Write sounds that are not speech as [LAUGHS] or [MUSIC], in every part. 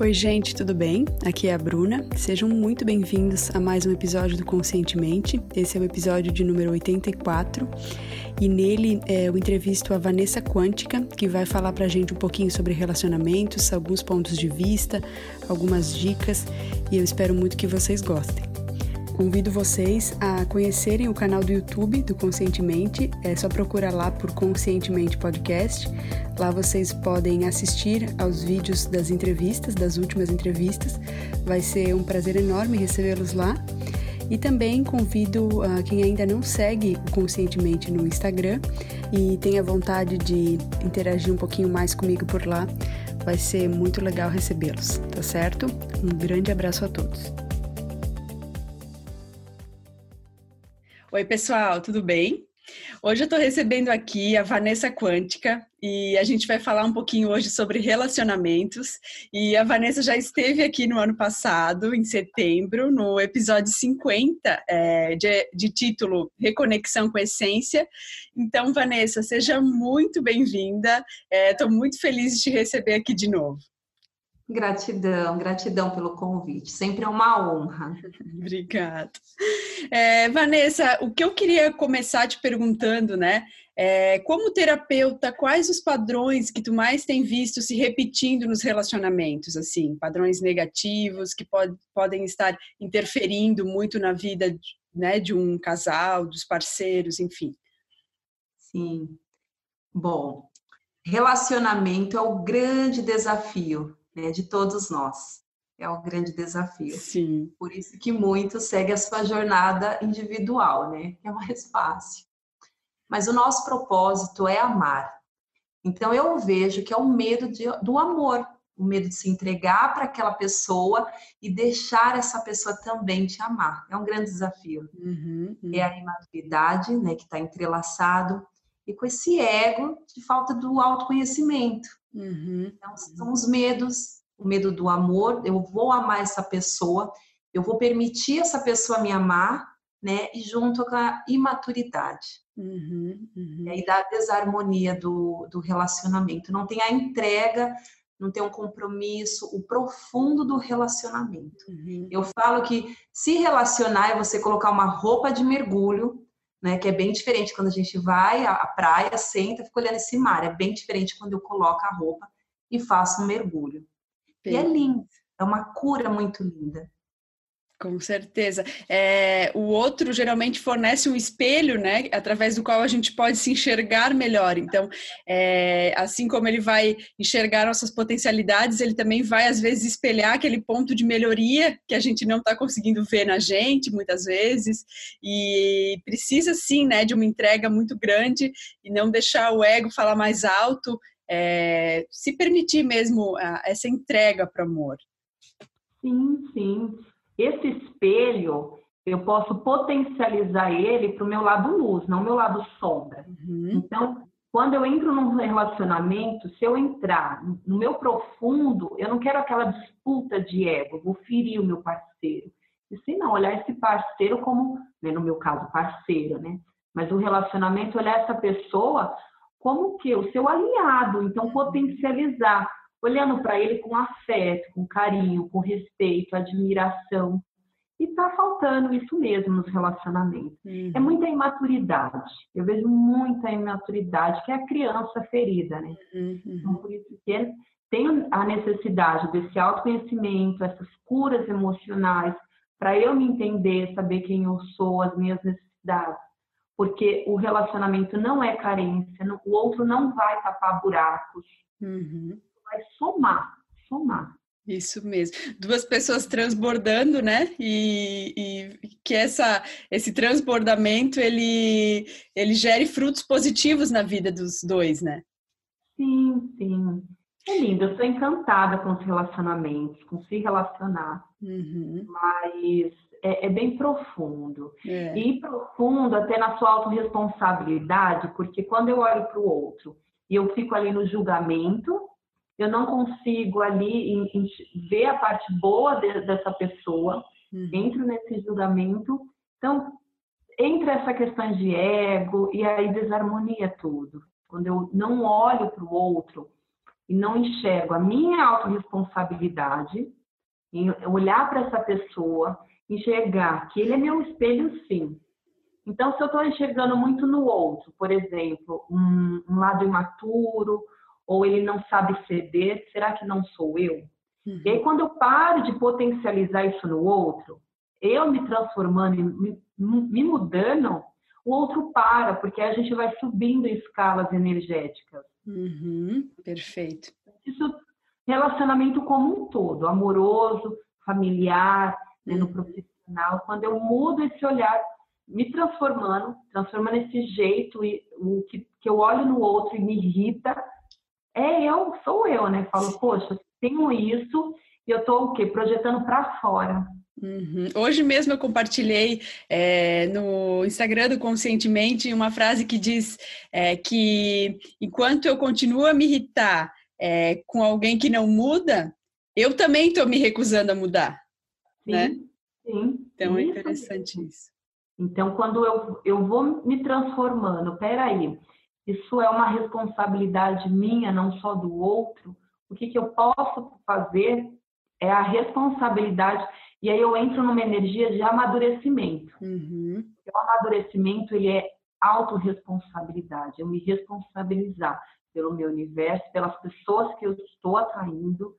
Oi, gente, tudo bem? Aqui é a Bruna. Sejam muito bem-vindos a mais um episódio do Conscientemente. Esse é o episódio de número 84 e nele é, eu entrevisto a Vanessa Quântica, que vai falar pra gente um pouquinho sobre relacionamentos, alguns pontos de vista, algumas dicas e eu espero muito que vocês gostem. Convido vocês a conhecerem o canal do YouTube do Conscientemente. É só procurar lá por Conscientemente Podcast. Lá vocês podem assistir aos vídeos das entrevistas, das últimas entrevistas. Vai ser um prazer enorme recebê-los lá. E também convido uh, quem ainda não segue o Conscientemente no Instagram e tenha vontade de interagir um pouquinho mais comigo por lá. Vai ser muito legal recebê-los, tá certo? Um grande abraço a todos. Oi, pessoal, tudo bem? Hoje eu estou recebendo aqui a Vanessa Quântica e a gente vai falar um pouquinho hoje sobre relacionamentos. E a Vanessa já esteve aqui no ano passado, em setembro, no episódio 50, é, de, de título Reconexão com Essência. Então, Vanessa, seja muito bem-vinda. Estou é, muito feliz de te receber aqui de novo. Gratidão, gratidão pelo convite. Sempre é uma honra. [LAUGHS] Obrigada. É, Vanessa, o que eu queria começar te perguntando, né? É, como terapeuta, quais os padrões que tu mais tem visto se repetindo nos relacionamentos, assim, padrões negativos que pod podem estar interferindo muito na vida, né, de um casal, dos parceiros, enfim. Sim. Bom, relacionamento é o grande desafio né, de todos nós. É o grande desafio. Sim. Por isso que muitos seguem a sua jornada individual, né? É mais fácil. Mas o nosso propósito é amar. Então eu vejo que é o medo de, do amor, o medo de se entregar para aquela pessoa e deixar essa pessoa também te amar. É um grande desafio. Uhum, uhum. É a imaturidade, né, que está entrelaçado e com esse ego de falta do autoconhecimento. Uhum. Então, são os medos, o medo do amor, eu vou amar essa pessoa, eu vou permitir essa pessoa me amar, né? E junto com a imaturidade. Uhum, uhum. E aí dá a desarmonia do, do relacionamento. Não tem a entrega, não tem um compromisso, o profundo do relacionamento. Uhum. Eu falo que se relacionar é você colocar uma roupa de mergulho né? Que é bem diferente quando a gente vai à praia, senta, fica olhando esse mar. É bem diferente quando eu coloco a roupa e faço um mergulho. Sim. E é lindo, é uma cura muito linda. Com certeza. É, o outro geralmente fornece um espelho, né, através do qual a gente pode se enxergar melhor. Então, é, assim como ele vai enxergar nossas potencialidades, ele também vai, às vezes, espelhar aquele ponto de melhoria que a gente não está conseguindo ver na gente, muitas vezes. E precisa, sim, né, de uma entrega muito grande e não deixar o ego falar mais alto, é, se permitir mesmo essa entrega para o amor. Sim, sim. Esse espelho, eu posso potencializar ele para o meu lado luz, não o meu lado sombra. Uhum. Então, quando eu entro num relacionamento, se eu entrar no meu profundo, eu não quero aquela disputa de ego, vou ferir o meu parceiro. E se não, olhar esse parceiro como, né, no meu caso, parceiro, né? Mas o relacionamento, olhar essa pessoa como que o seu aliado, então potencializar olhando para ele com afeto, com carinho, com respeito, admiração. E está faltando isso mesmo nos relacionamentos. Uhum. É muita imaturidade. Eu vejo muita imaturidade, que é a criança ferida, né? Uhum. Então, por isso que tem a necessidade desse autoconhecimento, essas curas emocionais, para eu me entender, saber quem eu sou, as minhas necessidades. Porque o relacionamento não é carência, o outro não vai tapar buracos. Uhum vai somar, somar. Isso mesmo. Duas pessoas transbordando, né? E, e, que essa, esse transbordamento ele, ele gere frutos positivos na vida dos dois, né? Sim, sim. É lindo, eu sou encantada com os relacionamentos, com se relacionar. Uhum. Mas é, é, bem profundo. É. E profundo até na sua autorresponsabilidade, porque quando eu olho para o outro e eu fico ali no julgamento, eu não consigo ali em, em ver a parte boa de, dessa pessoa, uhum. entro nesse julgamento. Então, entra essa questão de ego e aí desarmonia tudo. Quando eu não olho para o outro e não enxergo a minha autorresponsabilidade, em olhar para essa pessoa, enxergar que ele é meu espelho, sim. Então, se eu estou enxergando muito no outro, por exemplo, um, um, lado imaturo, ou ele não sabe ceder, será que não sou eu? Uhum. E aí, quando eu paro de potencializar isso no outro, eu me transformando, me, me mudando, o outro para, porque a gente vai subindo escalas energéticas. Uhum, perfeito. Isso, relacionamento como um todo, amoroso, familiar, né, no uhum. profissional, quando eu mudo esse olhar, me transformando, transformando esse jeito, e o que, que eu olho no outro e me irrita, é eu, sou eu, né? Falo, poxa, tenho isso e eu tô o quê? Projetando para fora. Uhum. Hoje mesmo eu compartilhei é, no Instagram do Conscientemente uma frase que diz é, que enquanto eu continuo a me irritar é, com alguém que não muda, eu também estou me recusando a mudar. Sim, né? sim. Então é interessante isso. Então, quando eu, eu vou me transformando, peraí, isso é uma responsabilidade minha, não só do outro, o que, que eu posso fazer é a responsabilidade e aí eu entro numa energia de amadurecimento. Uhum. O amadurecimento ele é autorresponsabilidade, eu me responsabilizar pelo meu universo, pelas pessoas que eu estou atraindo.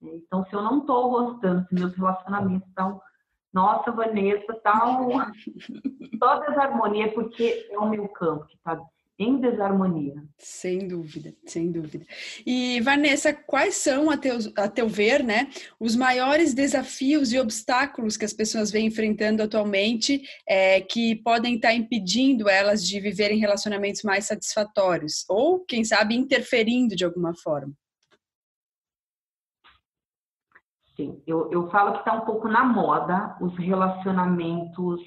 Né? Então, se eu não estou gostando, se meus relacionamentos estão, nossa, Vanessa, tal, tá [LAUGHS] toda desarmonia, porque é o meu campo que está em desarmonia. Sem dúvida, sem dúvida. E Vanessa, quais são, a teu, a teu ver, né, os maiores desafios e obstáculos que as pessoas vêm enfrentando atualmente é, que podem estar impedindo elas de viverem relacionamentos mais satisfatórios ou, quem sabe, interferindo de alguma forma? Sim, eu, eu falo que está um pouco na moda os relacionamentos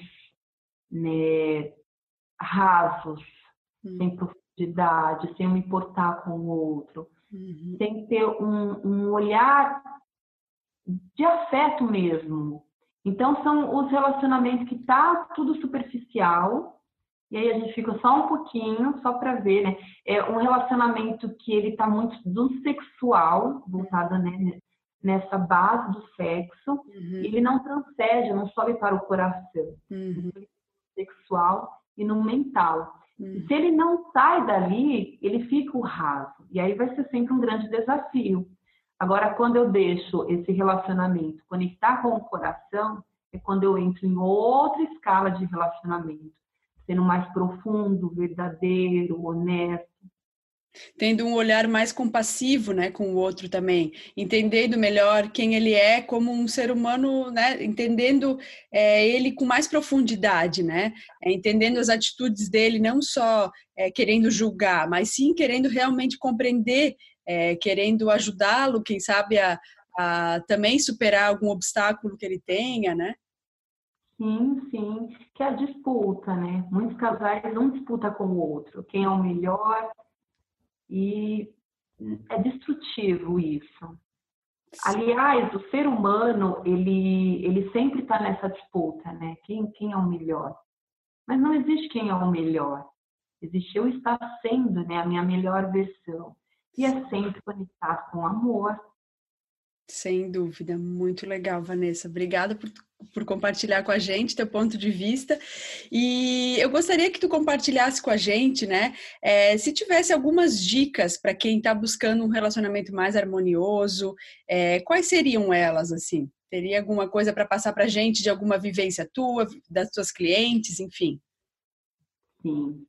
né, rasos, uhum. sem profundidade, sem me importar com o outro, uhum. sem ter um, um olhar de afeto mesmo. Então são os relacionamentos que tá tudo superficial e aí a gente fica só um pouquinho, só para ver, né? É um relacionamento que ele tá muito do sexual, voltado né, nessa base do sexo, uhum. ele não transcende, não sobe para o coração. Uhum. Sexual e no mental. Hum. Se ele não sai dali, ele fica o raso. E aí vai ser sempre um grande desafio. Agora, quando eu deixo esse relacionamento conectar com o coração, é quando eu entro em outra escala de relacionamento, sendo mais profundo, verdadeiro, honesto, tendo um olhar mais compassivo, né, com o outro também, entendendo melhor quem ele é como um ser humano, né, entendendo é, ele com mais profundidade, né, é, entendendo as atitudes dele, não só é, querendo julgar, mas sim querendo realmente compreender, é, querendo ajudá-lo, quem sabe a, a também superar algum obstáculo que ele tenha, né? Sim, sim, que é a disputa, né? Muitos casais não disputam com o outro, quem é o melhor, e é destrutivo isso. Aliás, o ser humano, ele, ele sempre está nessa disputa, né? Quem, quem é o melhor? Mas não existe quem é o melhor. Existe eu estar sendo né, a minha melhor versão. E é sempre conectado com amor, sem dúvida, muito legal, Vanessa. Obrigada por, por, compartilhar com a gente teu ponto de vista. E eu gostaria que tu compartilhasse com a gente, né? É, se tivesse algumas dicas para quem está buscando um relacionamento mais harmonioso, é, quais seriam elas, assim? Teria alguma coisa para passar para a gente de alguma vivência tua, das tuas clientes, enfim? Sim.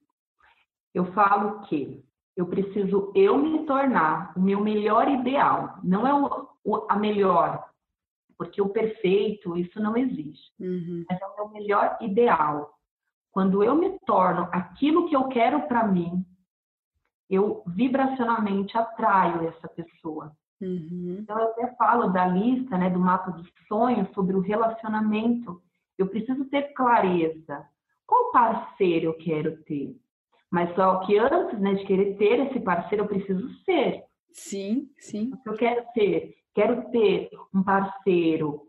Eu falo que eu preciso eu me tornar o meu melhor ideal. Não é o, a melhor, porque o perfeito, isso não existe. Uhum. Mas é o meu melhor ideal. Quando eu me torno aquilo que eu quero para mim, eu vibracionalmente atraio essa pessoa. Uhum. Então eu até falo da lista, né, do mapa dos sonhos sobre o relacionamento. Eu preciso ter clareza. Qual parceiro eu quero ter? Mas só que antes né, de querer ter esse parceiro, eu preciso ser. Sim, sim. Eu quero ser, quero ter um parceiro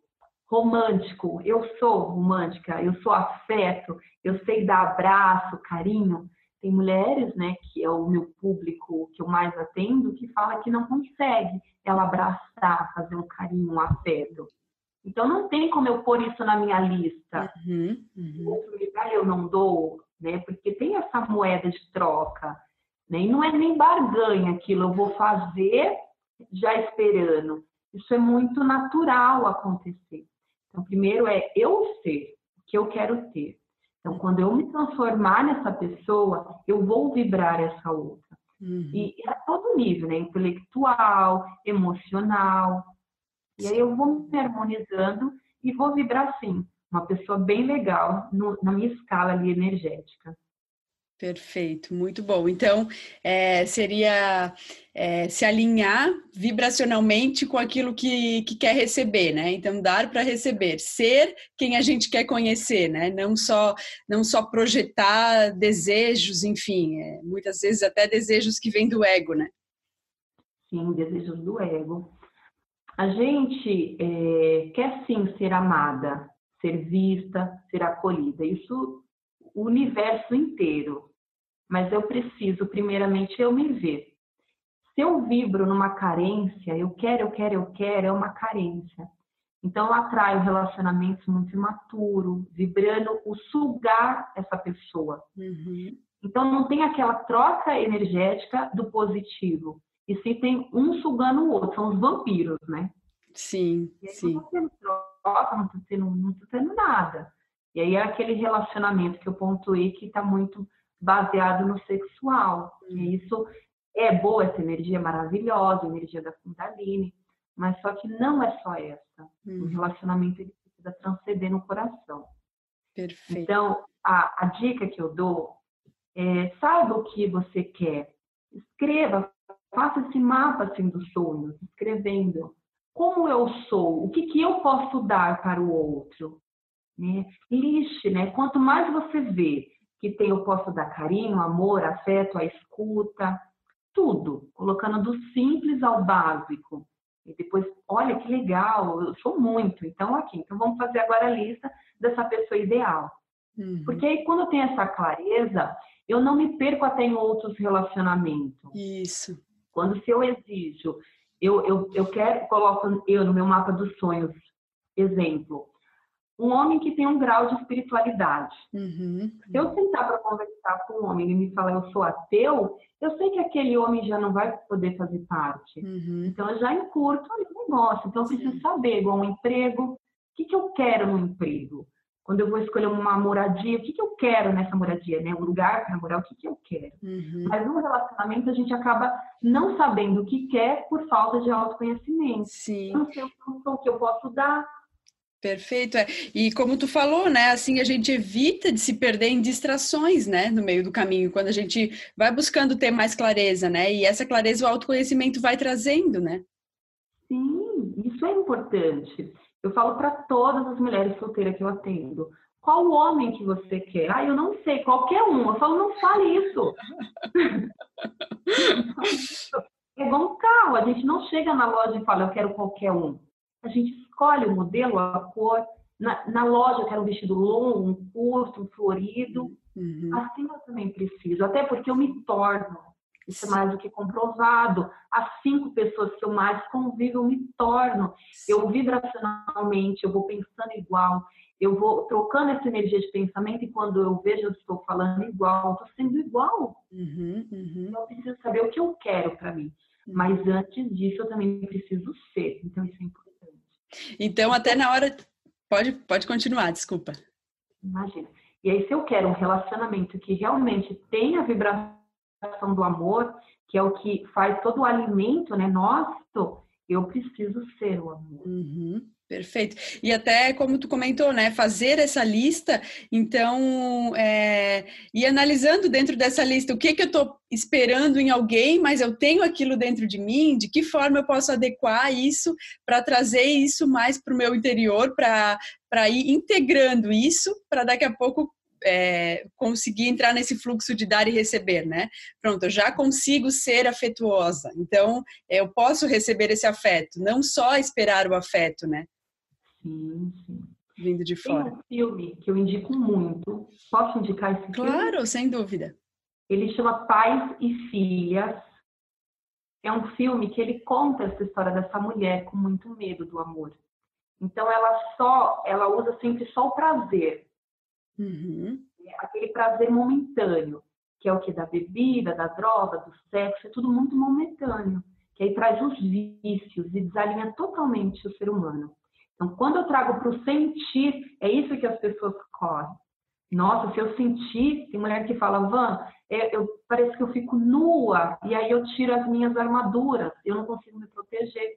romântico. Eu sou romântica, eu sou afeto, eu sei dar abraço, carinho. tem mulheres, né, que é o meu público que eu mais atendo, que fala que não consegue ela abraçar, fazer um carinho, um afeto. Então não tem como eu pôr isso na minha lista. Uhum, uhum. eu não dou, né? Porque tem essa moeda de troca, né? E não é nem barganha aquilo, eu vou fazer já esperando. Isso é muito natural acontecer. Então, primeiro é eu ser o que eu quero ter. Então, quando eu me transformar nessa pessoa, eu vou vibrar essa outra. Uhum. E, e a todo nível, né? Intelectual, emocional. E aí eu vou me harmonizando e vou vibrar assim, uma pessoa bem legal no, na minha escala ali energética. Perfeito, muito bom. Então, é, seria é, se alinhar vibracionalmente com aquilo que, que quer receber, né? Então, dar para receber, ser quem a gente quer conhecer, né? Não só, não só projetar desejos, enfim, é, muitas vezes até desejos que vêm do ego, né? Sim, desejos do ego. A gente é, quer sim ser amada, ser vista, ser acolhida. Isso o universo inteiro mas eu preciso, primeiramente, eu me ver. Se eu vibro numa carência, eu quero, eu quero, eu quero, é uma carência. Então, eu atraio relacionamentos muito imaturos, vibrando o sugar essa pessoa. Uhum. Então, não tem aquela troca energética do positivo. E se tem um sugando o outro, são os vampiros, né? Sim, e aí, sim. Não tendo troca, não está tendo, não tá tendo nada. E aí é aquele relacionamento que eu pontuei que está muito baseado no sexual. E uhum. isso é boa, essa energia é maravilhosa, a energia da Kundalini, mas só que não é só essa. Uhum. O relacionamento ele precisa transcender no coração. Perfeito. Então, a, a dica que eu dou é saiba o que você quer. Escreva, faça esse mapa assim dos sonhos, escrevendo como eu sou, o que, que eu posso dar para o outro. Né? Lixe, né? Quanto mais você vê que tem eu posso dar carinho, amor, afeto, a escuta, tudo, colocando do simples ao básico. E depois, olha que legal, eu sou muito. Então, aqui, então vamos fazer agora a lista dessa pessoa ideal. Uhum. Porque aí, quando eu tenho essa clareza, eu não me perco até em outros relacionamentos. Isso. Quando se eu exijo, eu, eu, eu quero, coloco eu no meu mapa dos sonhos, exemplo, um homem que tem um grau de espiritualidade. Uhum. Se eu sentar para conversar com um homem e me falar eu sou ateu, eu sei que aquele homem já não vai poder fazer parte. Uhum. Então eu já encurto o negócio. Então eu preciso saber, igual um emprego, o que, que eu quero no emprego? Quando eu vou escolher uma moradia, o que, que eu quero nessa moradia? Né? Um lugar para morar, o que, que eu quero? Uhum. Mas no relacionamento a gente acaba não sabendo o que quer por falta de autoconhecimento. Sim. Eu não sei o que eu posso dar, Perfeito, é. E como tu falou, né, assim a gente evita de se perder em distrações, né, no meio do caminho, quando a gente vai buscando ter mais clareza, né, e essa clareza o autoconhecimento vai trazendo, né? Sim, isso é importante. Eu falo para todas as mulheres solteiras que eu atendo, qual o homem que você quer? Ah, eu não sei, qualquer um. Eu falo, não fale isso. [LAUGHS] [LAUGHS] é igual um carro, a gente não chega na loja e fala, eu quero qualquer um a gente escolhe o modelo, a cor. Na, na loja eu quero um vestido longo, um curto, um florido. Uhum. Assim eu também preciso, até porque eu me torno. Isso é mais do que comprovado. As cinco pessoas que eu mais convivo, eu me torno. Eu vibracionalmente, eu vou pensando igual, eu vou trocando essa energia de pensamento e quando eu vejo, eu estou falando igual, estou sendo igual. Uhum, uhum. Então, eu preciso saber o que eu quero para mim. Uhum. Mas antes disso, eu também preciso ser. Então, isso é importante. Então, até na hora. Pode, pode continuar, desculpa. Imagina. E aí, se eu quero um relacionamento que realmente tenha a vibração do amor, que é o que faz todo o alimento né, nosso, eu preciso ser o amor. Uhum. Perfeito. E até como tu comentou, né, fazer essa lista, então, é, e analisando dentro dessa lista o que que eu estou esperando em alguém, mas eu tenho aquilo dentro de mim, de que forma eu posso adequar isso para trazer isso mais para o meu interior, para ir integrando isso, para daqui a pouco é, conseguir entrar nesse fluxo de dar e receber, né? Pronto, eu já consigo ser afetuosa, então eu posso receber esse afeto, não só esperar o afeto, né? Sim, sim. Vindo de fora. Tem um filme que eu indico muito. Posso indicar esse claro, filme? Claro, sem dúvida. Ele chama Pais e Filhas. É um filme que ele conta essa história dessa mulher com muito medo do amor. Então ela só, ela usa sempre só o prazer, uhum. aquele prazer momentâneo, que é o que da bebida, da droga, do sexo, é tudo muito momentâneo, que aí traz os vícios e desalinha totalmente o ser humano. Então, quando eu trago para o sentir, é isso que as pessoas correm. Nossa, se eu sentir, tem mulher que fala, Van, é, eu, parece que eu fico nua, e aí eu tiro as minhas armaduras, eu não consigo me proteger.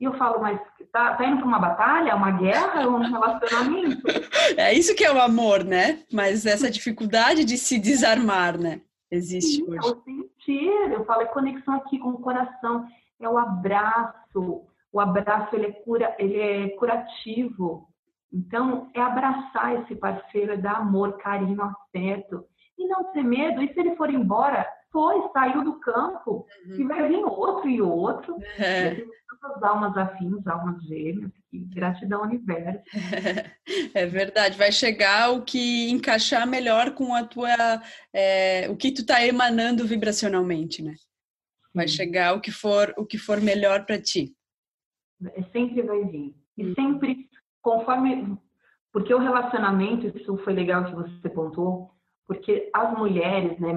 E eu falo, mas tá, tá indo para uma batalha, uma guerra ou um relacionamento? [LAUGHS] É isso que é o amor, né? Mas essa dificuldade de se desarmar, né? Existe Sim, hoje. É o sentir, eu falo, é conexão aqui com o coração, é o abraço. O abraço, ele é, cura, ele é curativo. Então, é abraçar esse parceiro, é dar amor, carinho, afeto. E não ter medo. E se ele for embora, foi, saiu do campo. Uhum. E vai vir outro e outro. É. E almas afins, almas gêmeas. E gratidão universo. [LAUGHS] É verdade. Vai chegar o que encaixar melhor com a tua... É, o que tu está emanando vibracionalmente, né? Vai chegar o que for, o que for melhor para ti. É, sempre vai vir. E uhum. sempre conforme. Porque o relacionamento, isso foi legal que você pontuou, porque as mulheres, né,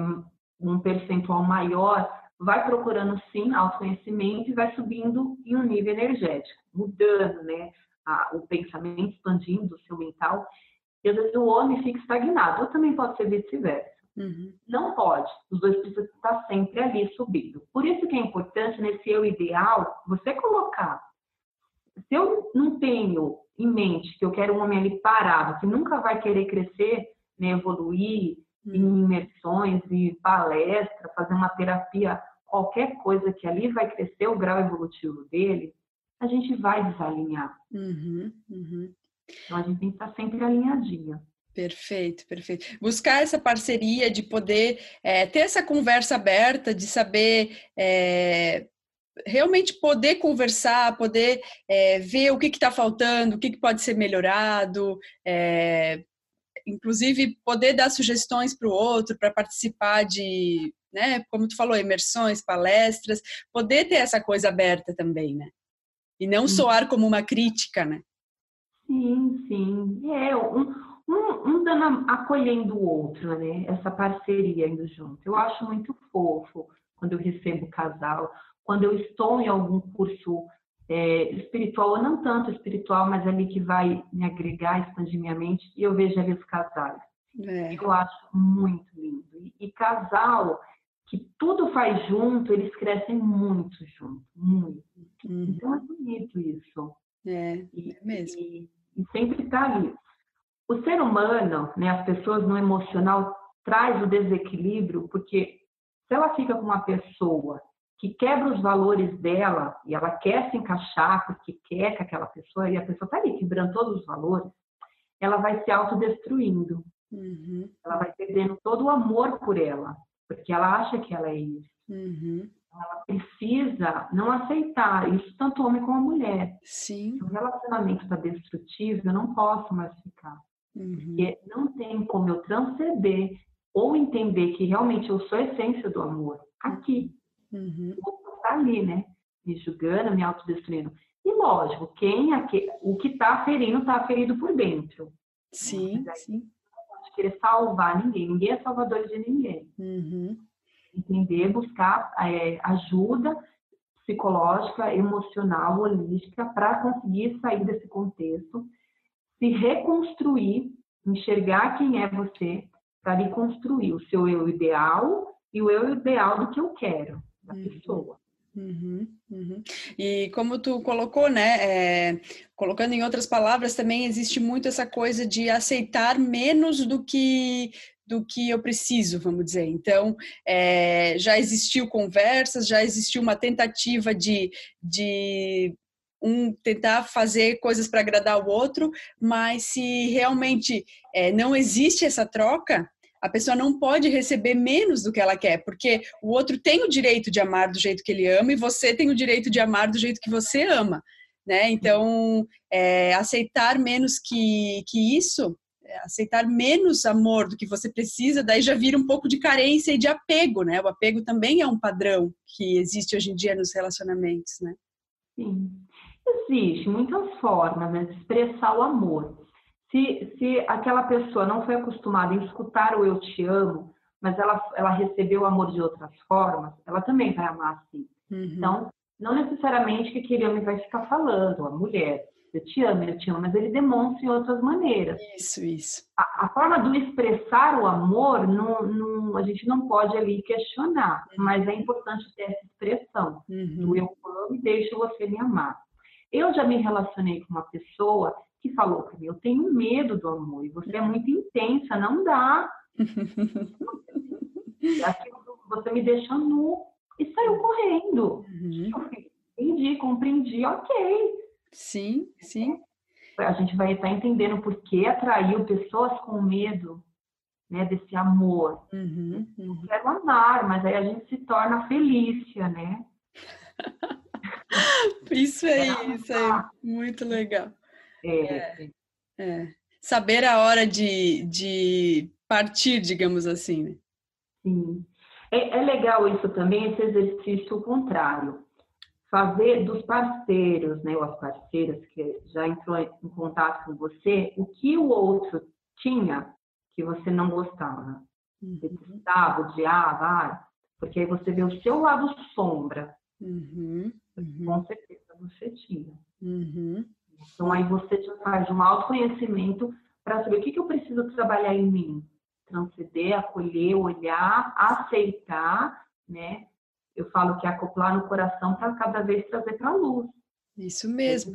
um percentual maior, vai procurando sim autoconhecimento e vai subindo em um nível energético, mudando, né, a, o pensamento, expandindo o seu mental. E às vezes o homem fica estagnado, ou também pode ser vice-versa. Uhum. Não pode, os dois precisam estar sempre ali subindo. Por isso que é importante nesse eu ideal, você colocar. Se eu não tenho em mente que eu quero um homem ali parado, que nunca vai querer crescer, né, evoluir. Em imersões e palestra, fazer uma terapia, qualquer coisa que ali vai crescer o grau evolutivo dele, a gente vai desalinhar. Uhum, uhum. Então a gente tem que estar sempre alinhadinha. Perfeito, perfeito. Buscar essa parceria de poder é, ter essa conversa aberta, de saber é, realmente poder conversar, poder é, ver o que está faltando, o que, que, pode ser melhorado, é, inclusive poder dar sugestões para o outro, para participar de, né, como tu falou, imersões, palestras, poder ter essa coisa aberta também, né? E não soar como uma crítica, né? Sim, sim. É, um, um, um dando, acolhendo o outro, né? Essa parceria indo junto. Eu acho muito fofo quando eu recebo casal quando eu estou em algum curso é, espiritual, ou não tanto espiritual, mas ali que vai me agregar, expandir minha mente, e eu vejo ali os casais. É. Eu acho muito lindo. E, e, casal que tudo faz junto, eles crescem muito junto, muito. Uhum. Então é bonito isso. É, e, é mesmo. E, e sempre está ali. O ser humano, né, as pessoas no emocional, traz o desequilíbrio, porque se ela fica com uma pessoa que quebra os valores dela e ela quer se encaixar porque quer que aquela pessoa, e a pessoa está ali quebrando todos os valores, ela vai se autodestruindo. Uhum. Ela vai perdendo todo o amor por ela, porque ela acha que ela é isso. Uhum. Ela precisa não aceitar isso, tanto homem como mulher. Sim. Se o relacionamento está destrutivo, eu não posso mais ficar. Uhum. Porque não tem como eu transcender ou entender que realmente eu sou a essência do amor aqui. Uhum. O está ali, né? Me julgando, me autodestruindo. E lógico, quem aqui, o que está ferindo, está ferido por dentro. Sim, sim. Não pode querer salvar ninguém. Ninguém é salvador de ninguém. Uhum. Entender, buscar é, ajuda psicológica, emocional, holística, para conseguir sair desse contexto, se reconstruir, enxergar quem é você, para construir o seu eu ideal e o eu ideal do que eu quero da uhum. pessoa. Uhum, uhum. E como tu colocou, né, é, colocando em outras palavras, também existe muito essa coisa de aceitar menos do que do que eu preciso, vamos dizer. Então, é, já existiu conversas, já existiu uma tentativa de, de um tentar fazer coisas para agradar o outro, mas se realmente é, não existe essa troca, a pessoa não pode receber menos do que ela quer, porque o outro tem o direito de amar do jeito que ele ama e você tem o direito de amar do jeito que você ama, né? Então, é, aceitar menos que, que isso É, aceitar menos amor do que você precisa, daí já vira um pouco de carência e de apego, né? O apego também é um padrão que existe hoje em dia nos relacionamentos, né? Sim. Existe muitas formas né, de expressar o amor. Se, se aquela pessoa não foi acostumada em escutar o eu te amo, mas ela, ela recebeu o amor de outras formas, ela também vai amar assim. Uhum. Então, não necessariamente que aquele homem vai ficar falando, a mulher, eu te amo, eu te amo, mas ele demonstra em outras maneiras. Isso, isso. A, a forma do expressar o amor, não, não, a gente não pode ali questionar, uhum. mas é importante ter essa expressão uhum. do eu amo e deixo você me amar. Eu já me relacionei com uma pessoa que falou para mim, eu tenho medo do amor, e você é muito intensa, não dá. [LAUGHS] você me deixa nu e saiu correndo. Uhum. Entendi, compreendi, ok. Sim, sim. A gente vai estar entendendo por que atraiu pessoas com medo né, desse amor. Uhum, uhum. Eu quero amar, mas aí a gente se torna felícia, né? [LAUGHS] isso aí, é isso aí. Muito legal. É. é. é. Saber a hora de, de partir, digamos assim, né? Sim. É, é legal isso também, esse exercício contrário. Fazer dos parceiros, né, ou as parceiras que já entrou em contato com você, o que o outro tinha que você não gostava. Uhum. Detestava, odiava, porque aí você vê o seu lado sombra. Uhum. Uhum. Com certeza você tinha. Uhum. Então aí você já faz um autoconhecimento para saber o que, que eu preciso trabalhar em mim transcender, acolher, olhar, aceitar, né? Eu falo que é acoplar no coração para cada vez trazer para a luz. Isso mesmo.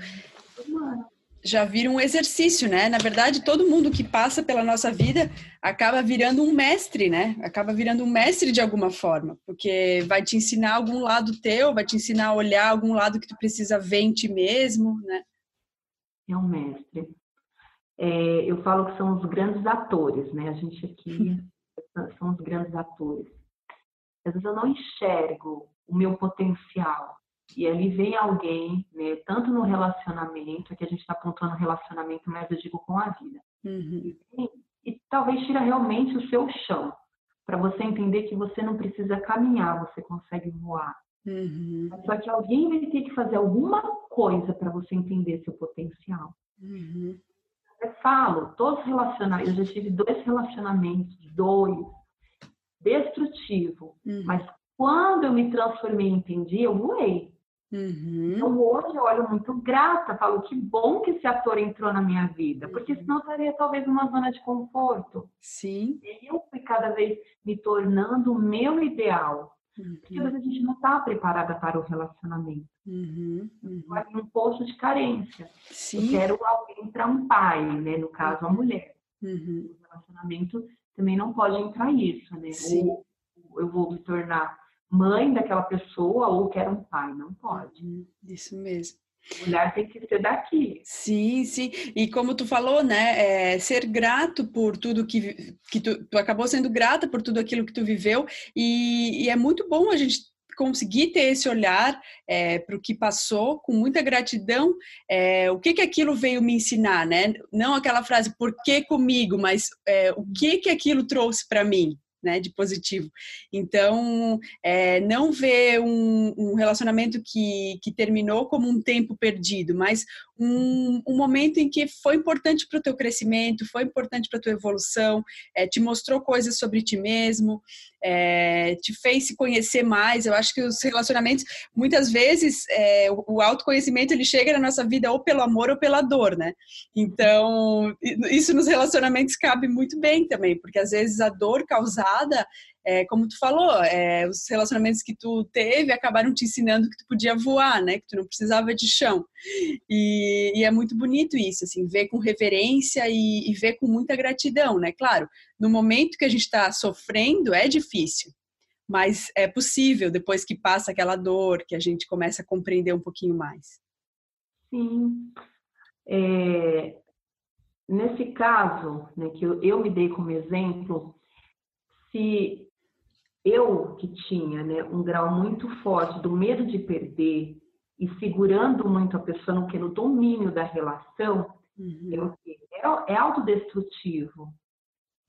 Já vira um exercício, né? Na verdade, todo mundo que passa pela nossa vida acaba virando um mestre, né? Acaba virando um mestre de alguma forma, porque vai te ensinar algum lado teu, vai te ensinar a olhar algum lado que tu precisa ver em ti mesmo, né? É um mestre é, eu falo que são os grandes atores, né? A gente aqui [LAUGHS] são os grandes atores. Às vezes eu não enxergo o meu potencial. E ali vem alguém, né, tanto no relacionamento, que a gente está apontando relacionamento, mas eu digo com a vida. Uhum. E, e talvez tira realmente o seu chão, para você entender que você não precisa caminhar, você consegue voar. Uhum. Só que alguém vai ter que fazer alguma coisa para você entender seu potencial. Uhum. Eu falo, todos os relacionamentos, eu já tive dois relacionamentos, dois, destrutivo, uhum. mas quando eu me transformei e entendi, eu voei. Uhum. Então hoje eu olho muito grata, falo que bom que esse ator entrou na minha vida, porque uhum. senão eu estaria talvez numa zona de conforto. Sim. E eu fui cada vez me tornando o meu ideal. Uhum. Porque às vezes a gente não está preparada para o relacionamento. Uhum, uhum. um posto de carência. Sim. Eu quero alguém para um pai, né? No caso, a uhum. mulher. Uhum. No relacionamento também não pode entrar isso, né? Sim. Ou eu vou me tornar mãe daquela pessoa ou quero um pai. Não pode. Uhum. Isso mesmo. Mulher tem que ser daqui. Sim, sim. E como tu falou, né, é ser grato por tudo que, que tu, tu acabou sendo grata por tudo aquilo que tu viveu e, e é muito bom a gente conseguir ter esse olhar é, para o que passou com muita gratidão, é, o que que aquilo veio me ensinar, né? Não aquela frase por que comigo, mas é, o que que aquilo trouxe para mim, né, de positivo. Então, é, não ver um, um, relacionamento que, que terminou como um tempo perdido, mas um, um momento em que foi importante para o teu crescimento, foi importante para a tua evolução, é, te mostrou coisas sobre ti mesmo, é, te fez se conhecer mais. Eu acho que os relacionamentos, muitas vezes, é, o autoconhecimento ele chega na nossa vida ou pelo amor ou pela dor, né? Então, isso nos relacionamentos cabe muito bem também, porque às vezes a dor causada é, como tu falou, é, os relacionamentos que tu teve acabaram te ensinando que tu podia voar, né? Que tu não precisava de chão. E, e é muito bonito isso, assim, ver com reverência e, e, ver com muita gratidão, né? Claro, no momento que a gente está sofrendo é difícil, mas é possível depois que passa aquela dor, que a gente começa a compreender um pouquinho mais. Sim. É, nesse caso, né, que eu, eu me dei como exemplo, se eu que tinha né, um grau muito forte do medo de perder e segurando muito a pessoa no que no domínio da relação, uhum. eu é autodestrutivo.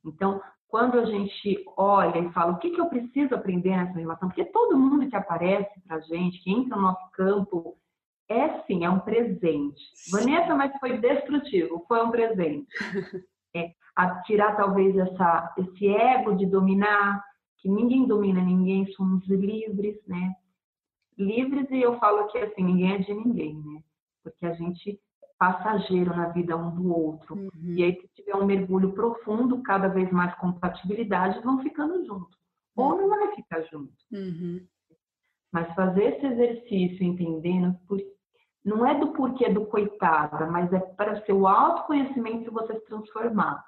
Então, quando a gente olha e fala o que, que eu preciso aprender nessa relação, porque todo mundo que aparece para a gente, que entra no nosso campo, é sim, é um presente. Vanessa, mas foi destrutivo, foi um presente. [LAUGHS] É, a tirar talvez essa, esse ego de dominar, que ninguém domina ninguém, somos livres, né? Livres e eu falo que assim, ninguém é de ninguém, né? Porque a gente passageiro na vida um do outro. Uhum. E aí, se tiver um mergulho profundo, cada vez mais compatibilidade, vão ficando juntos. Uhum. Ou não vai ficar junto. Uhum. Mas fazer esse exercício entendendo, por... não é do porquê do coitada, mas é para seu autoconhecimento você se transformar.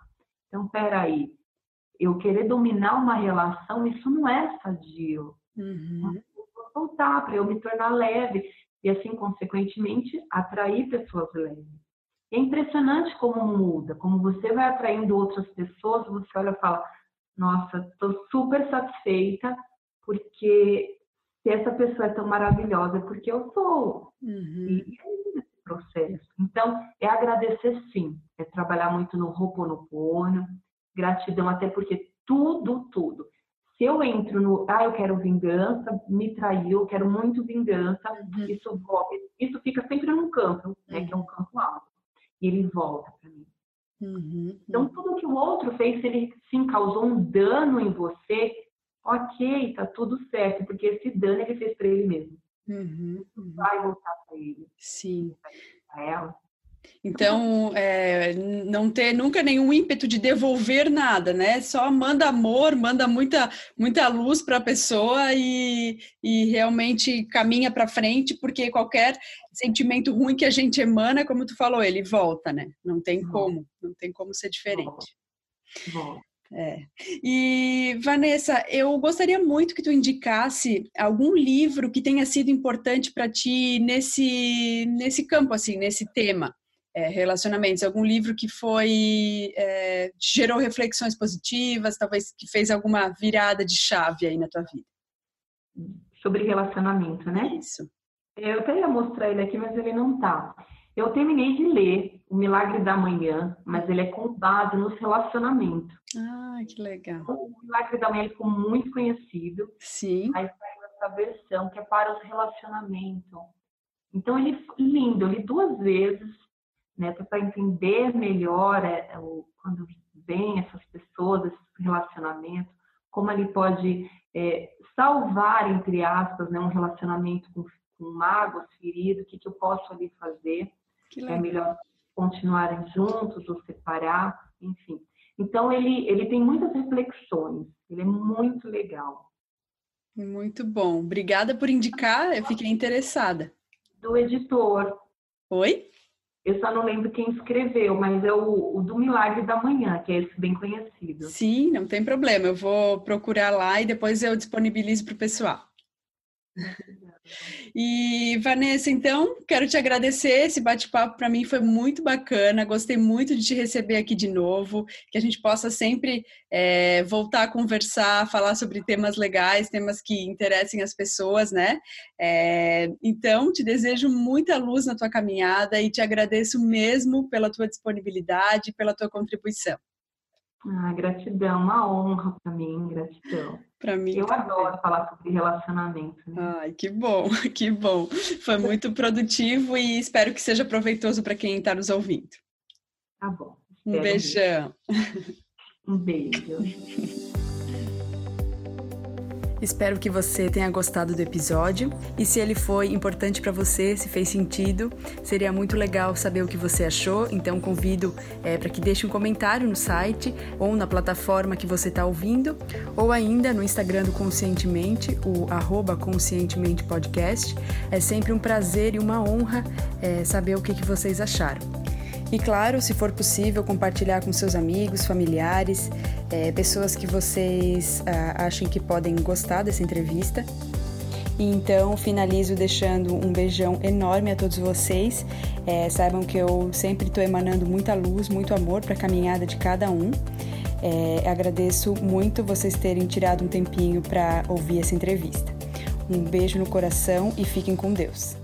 Então, peraí, eu querer dominar uma relação, isso não é sadio. Uhum. Eu vou voltar para eu me tornar leve e assim, consequentemente, atrair pessoas leves. É impressionante como muda, como você vai atraindo outras pessoas, você olha e fala, nossa, estou super satisfeita, porque se essa pessoa é tão maravilhosa, é porque eu sou. Uhum. E é esse processo. Então, é agradecer sim, é trabalhar muito no Ho'oponopono, gratidão, até porque tudo, tudo se eu entro no, ah, eu quero vingança, me traiu, quero muito vingança, uhum. isso volta, isso fica sempre num campo, né, que é um uhum. campo alto, e ele volta para mim. Uhum. Então, tudo que o outro fez, se ele sim causou um dano em você, ok, tá tudo certo, porque esse dano ele fez para ele mesmo. Uhum. Vai voltar para ele. Sim. Para ela. Então, é, não ter nunca nenhum ímpeto de devolver nada, né? Só manda amor, manda muita, muita luz para a pessoa e, e realmente caminha para frente, porque qualquer sentimento ruim que a gente emana, como tu falou, ele volta, né? Não tem como, não tem como ser diferente. Volta. É. E Vanessa, eu gostaria muito que tu indicasse algum livro que tenha sido importante para ti nesse nesse campo assim, nesse tema é, relacionamentos? Algum livro que foi é, gerou reflexões positivas, talvez que fez alguma virada de chave aí na tua vida? Sobre relacionamento, né? Isso. Eu até ia mostrar ele aqui, mas ele não tá. Eu terminei de ler O Milagre da Manhã, mas ele é com base nos relacionamentos. Ah, que legal. O Milagre da Manhã ficou muito conhecido. Sim. Aí saiu essa versão que é para os relacionamentos. Então ele lindo, eu li duas vezes né, para entender melhor é, é, o, quando vem essas pessoas, esses relacionamentos, como ele pode é, salvar, entre aspas, né, um relacionamento com, com mágoas, ferido, o que, que eu posso ali fazer, é melhor continuarem juntos ou separar, enfim. Então, ele, ele tem muitas reflexões, ele é muito legal. Muito bom. Obrigada por indicar, eu fiquei interessada. Do editor. Oi? Eu só não lembro quem escreveu, mas é o, o, do Milagre da Manhã, que é esse bem conhecido. Sim, não tem problema. Eu vou procurar lá e depois eu disponibilizo para o pessoal. [LAUGHS] E Vanessa, então, quero te agradecer. Esse bate-papo para mim foi muito bacana. Gostei muito de te receber aqui de novo. Que a gente possa sempre é, voltar a conversar, falar sobre temas legais, temas que interessem as pessoas, né? É, então, te desejo muita luz na tua caminhada e te agradeço mesmo pela tua disponibilidade, pela tua contribuição. Ah, gratidão, uma honra para mim, gratidão. Para mim. Eu também. adoro falar sobre relacionamento. Né? Ai, que bom, [LAUGHS] que bom. Foi muito produtivo e espero que seja proveitoso para quem está nos ouvindo. Tá bom. Um beijão. [LAUGHS] Um beijo. [LAUGHS] Espero que você tenha gostado do episódio e se ele foi importante para você, se fez sentido, seria muito legal saber o que você achou. Então convido é, para que deixe um comentário no site ou na plataforma que você está ouvindo, ou ainda no Instagram do Conscientemente, o arroba Conscientemente Podcast. É sempre um prazer e uma honra é, saber o que, que vocês acharam. E claro, se for possível, compartilhar com seus amigos, familiares, é, pessoas que vocês ah, achem que podem gostar dessa entrevista. E então finalizo deixando um beijão enorme a todos vocês. É, saibam que eu sempre estou emanando muita luz, muito amor para a caminhada de cada um. É, agradeço muito vocês terem tirado um tempinho para ouvir essa entrevista. Um beijo no coração e fiquem com Deus.